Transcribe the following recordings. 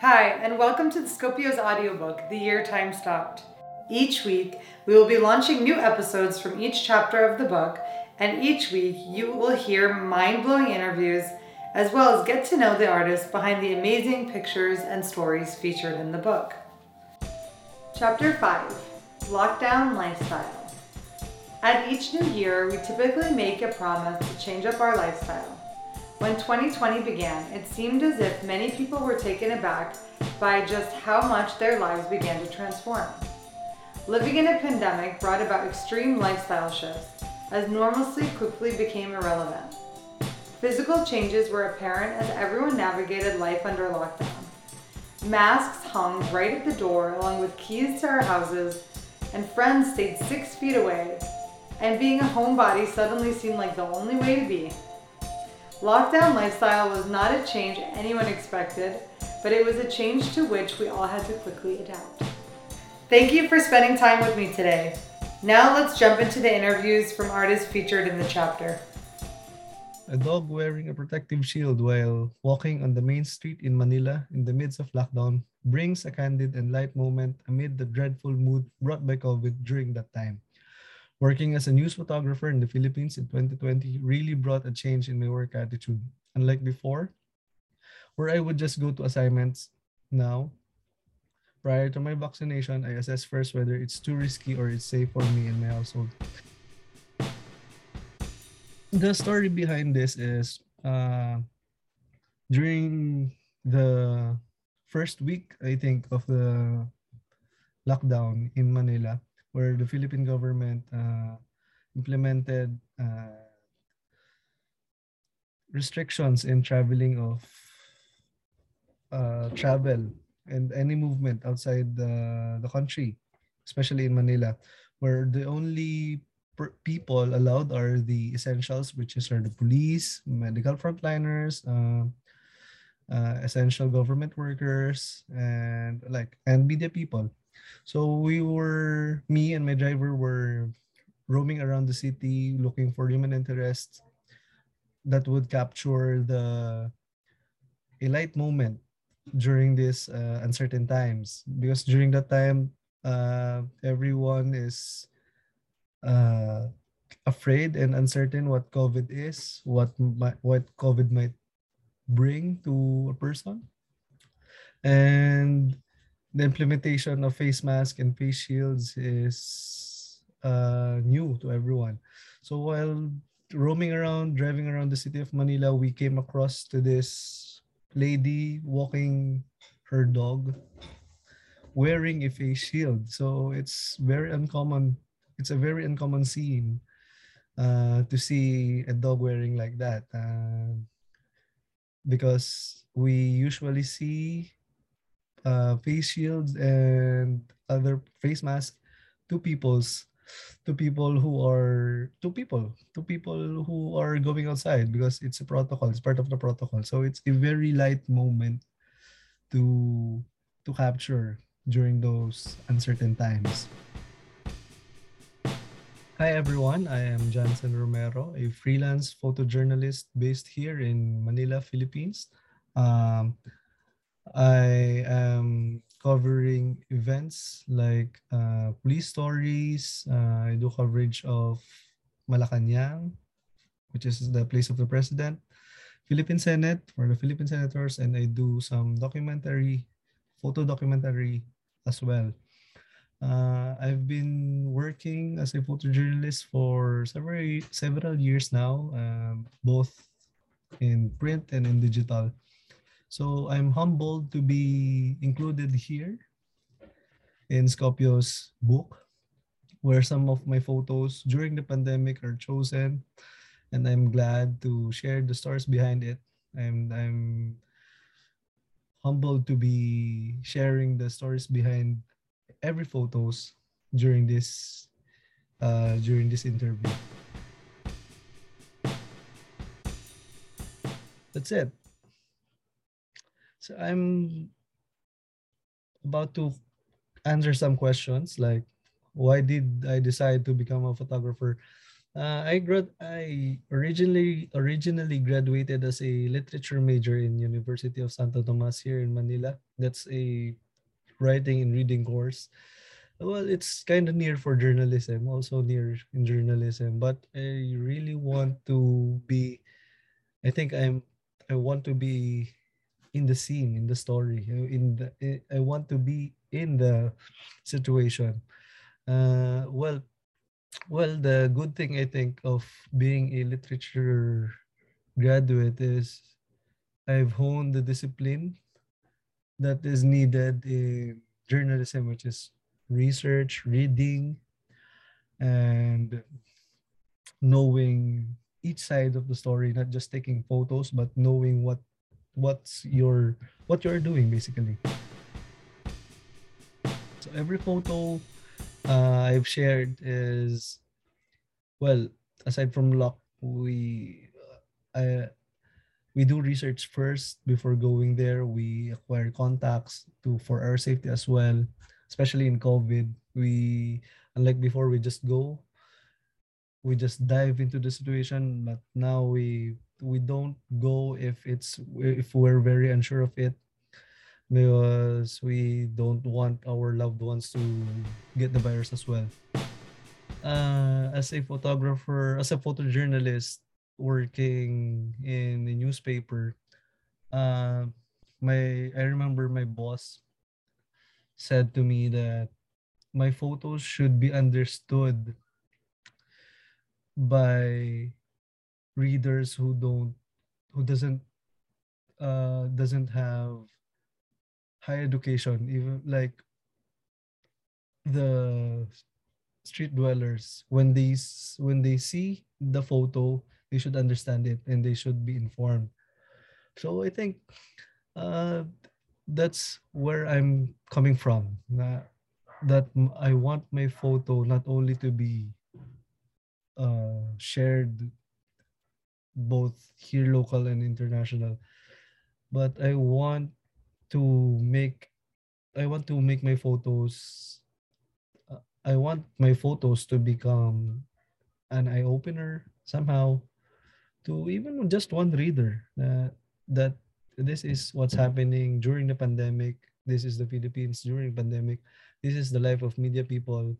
Hi, and welcome to the Scopio's audiobook, The Year Time Stopped. Each week, we will be launching new episodes from each chapter of the book, and each week you will hear mind blowing interviews as well as get to know the artists behind the amazing pictures and stories featured in the book. Chapter 5 Lockdown Lifestyle. At each new year, we typically make a promise to change up our lifestyle. When 2020 began, it seemed as if many people were taken aback by just how much their lives began to transform. Living in a pandemic brought about extreme lifestyle shifts, as normalcy quickly became irrelevant. Physical changes were apparent as everyone navigated life under lockdown. Masks hung right at the door, along with keys to our houses, and friends stayed six feet away, and being a homebody suddenly seemed like the only way to be. Lockdown lifestyle was not a change anyone expected, but it was a change to which we all had to quickly adapt. Thank you for spending time with me today. Now let's jump into the interviews from artists featured in the chapter. A dog wearing a protective shield while walking on the main street in Manila in the midst of lockdown brings a candid and light moment amid the dreadful mood brought by COVID during that time. Working as a news photographer in the Philippines in 2020 really brought a change in my work attitude. Unlike before, where I would just go to assignments, now, prior to my vaccination, I assess first whether it's too risky or it's safe for me and my household. The story behind this is uh, during the first week, I think, of the lockdown in Manila, where the Philippine government uh, implemented uh, restrictions in traveling of uh, travel and any movement outside the, the country, especially in Manila, where the only people allowed are the essentials, which is are the police, medical frontliners, uh, uh, essential government workers, and like and media people. So we were, me and my driver were roaming around the city looking for human interest that would capture the a light moment during this uh, uncertain times. Because during that time uh, everyone is uh, afraid and uncertain what covid is what what covid might bring to a person. And the implementation of face mask and face shields is uh, new to everyone. So while roaming around, driving around the city of Manila, we came across to this lady walking her dog wearing a face shield. So it's very uncommon. It's a very uncommon scene uh, to see a dog wearing like that. Uh, because we usually see uh, face shields and other face masks to people's to people who are to people to people who are going outside because it's a protocol it's part of the protocol. So it's a very light moment to to capture during those uncertain times. Hi everyone, I am Jansen Romero, a freelance photojournalist based here in Manila, Philippines. Um, I am covering events like uh, police stories. Uh, I do coverage of Malacanang, which is the place of the president, Philippine Senate for the Philippine senators, and I do some documentary, photo documentary as well. Uh, I've been working as a photojournalist for several several years now, um, both in print and in digital. So I'm humbled to be included here in Scopio's book, where some of my photos during the pandemic are chosen. And I'm glad to share the stories behind it. And I'm humbled to be sharing the stories behind every photos during this uh, during this interview. That's it. I'm about to answer some questions like why did I decide to become a photographer Uh, I grad I originally originally graduated as a literature major in University of Santo Tomas here in Manila. That's a writing and reading course. Well, it's kind of near for journalism, also near in journalism, but I really want to be I think I'm I want to be in the scene, in the story, in the I want to be in the situation. Uh, well, well, the good thing I think of being a literature graduate is I've honed the discipline that is needed in journalism, which is research, reading, and knowing each side of the story, not just taking photos, but knowing what what's your what you're doing basically. So every photo uh, I've shared is well, aside from luck, we uh, we do research first before going there. We acquire contacts to for our safety as well, especially in COVID. We unlike before, we just go, we just dive into the situation. But now we we don't go if it's if we're very unsure of it because we don't want our loved ones to get the virus as well. Uh, as a photographer, as a photojournalist working in the newspaper, uh, my I remember my boss said to me that my photos should be understood by readers who don't who doesn't uh doesn't have high education even like the street dwellers when they when they see the photo they should understand it and they should be informed. So i think uh that's where i'm coming from that that i want my photo not only to be uh shared both here local and international. But i want to make i want to make my photos uh, i want my photos to become an eye opener somehow to even just one reader uh, that this is what's happening during the pandemic. This is the philippines during pandemic. This is the life of media people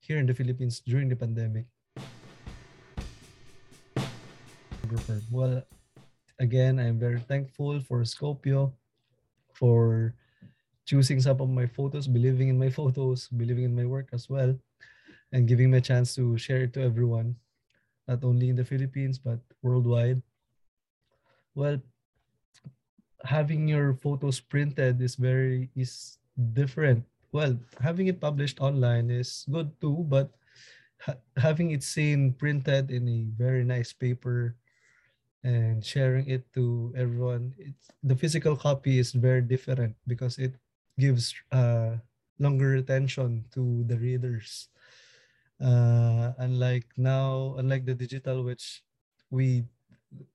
here in the philippines during the pandemic well, again, I'm very thankful for Scopio for choosing some of my photos, believing in my photos, believing in my work as well, and giving me a chance to share it to everyone, not only in the Philippines, but worldwide. Well, having your photos printed is very is different. Well, having it published online is good too, but ha- having it seen printed in a very nice paper and sharing it to everyone it's the physical copy is very different because it gives uh, longer retention to the readers uh, unlike now unlike the digital which we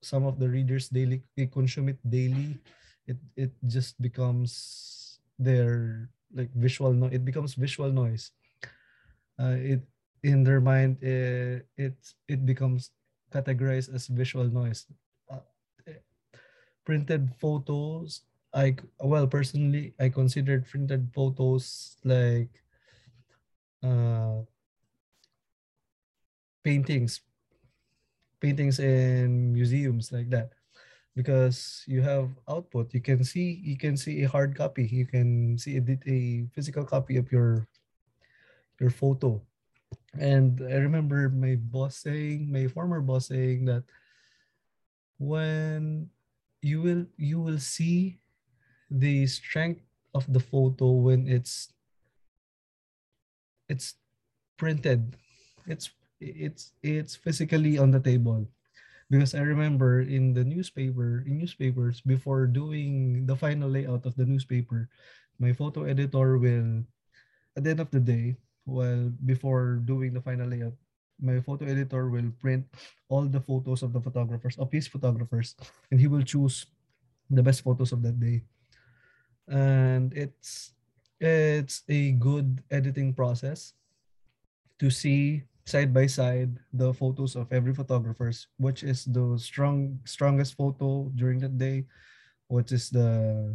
some of the readers daily consume it daily it it just becomes their like visual no it becomes visual noise uh, it in their mind it, eh, it it becomes categorized as visual noise. Printed photos, I well personally I considered printed photos like uh, paintings, paintings in museums like that, because you have output. You can see you can see a hard copy. You can see a, a physical copy of your your photo and I remember my boss saying, my former boss saying that when you will you will see the strength of the photo when it's it's printed. It's it's it's physically on the table. Because i remember in the newspaper in newspapers before doing the final layout of the newspaper my photo editor will at the end of the day well before doing the final layout my photo editor will print all the photos of the photographers of his photographers and he will choose the best photos of that day. And it's it's a good editing process to see side by side the photos of every photographers, which is the strong strongest photo during that day, what is the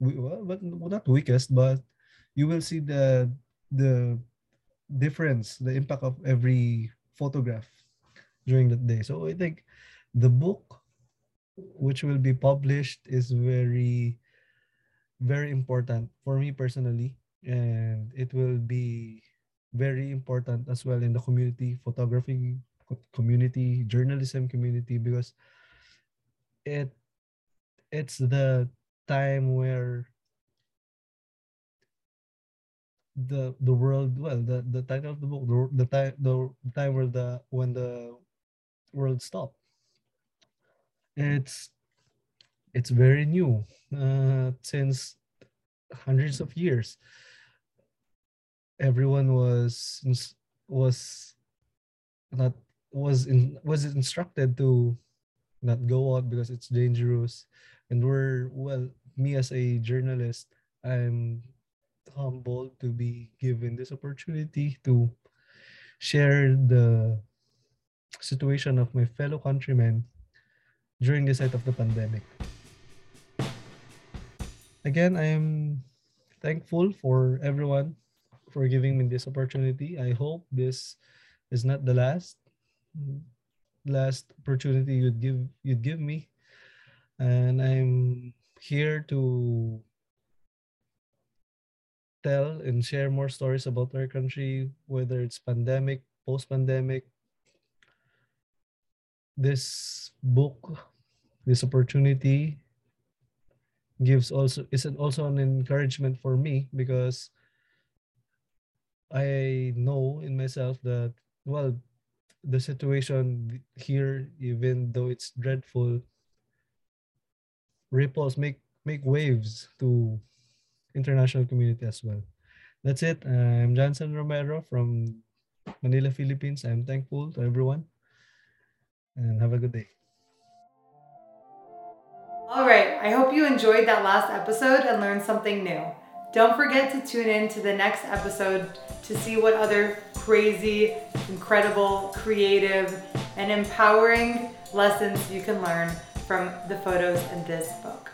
well, not weakest, but you will see the the difference, the impact of every photograph during that day. So I think the book which will be published is very very important for me personally and it will be very important as well in the community photography community journalism community because it it's the time where the the world well the the title of the book the, the time the, time where the when the world stopped. It's it's very new uh, since hundreds of years. Everyone was was not was in was instructed to not go out because it's dangerous. And we're well me as a journalist i'm humbled to be given this opportunity to share the situation of my fellow countrymen during the height of the pandemic. Again, I'm thankful for everyone for giving me this opportunity. I hope this is not the last last opportunity you'd give you'd give me. And I'm here to tell and share more stories about our country, whether it's pandemic, post-pandemic. This book, this opportunity gives also is an, also an encouragement for me because I know in myself that well the situation here even though it's dreadful ripples make make waves to international community as well. That's it. I'm Jansen Romero from Manila, Philippines. I'm thankful to everyone and have a good day. All right, I hope you enjoyed that last episode and learned something new. Don't forget to tune in to the next episode to see what other crazy, incredible, creative, and empowering lessons you can learn from the photos in this book.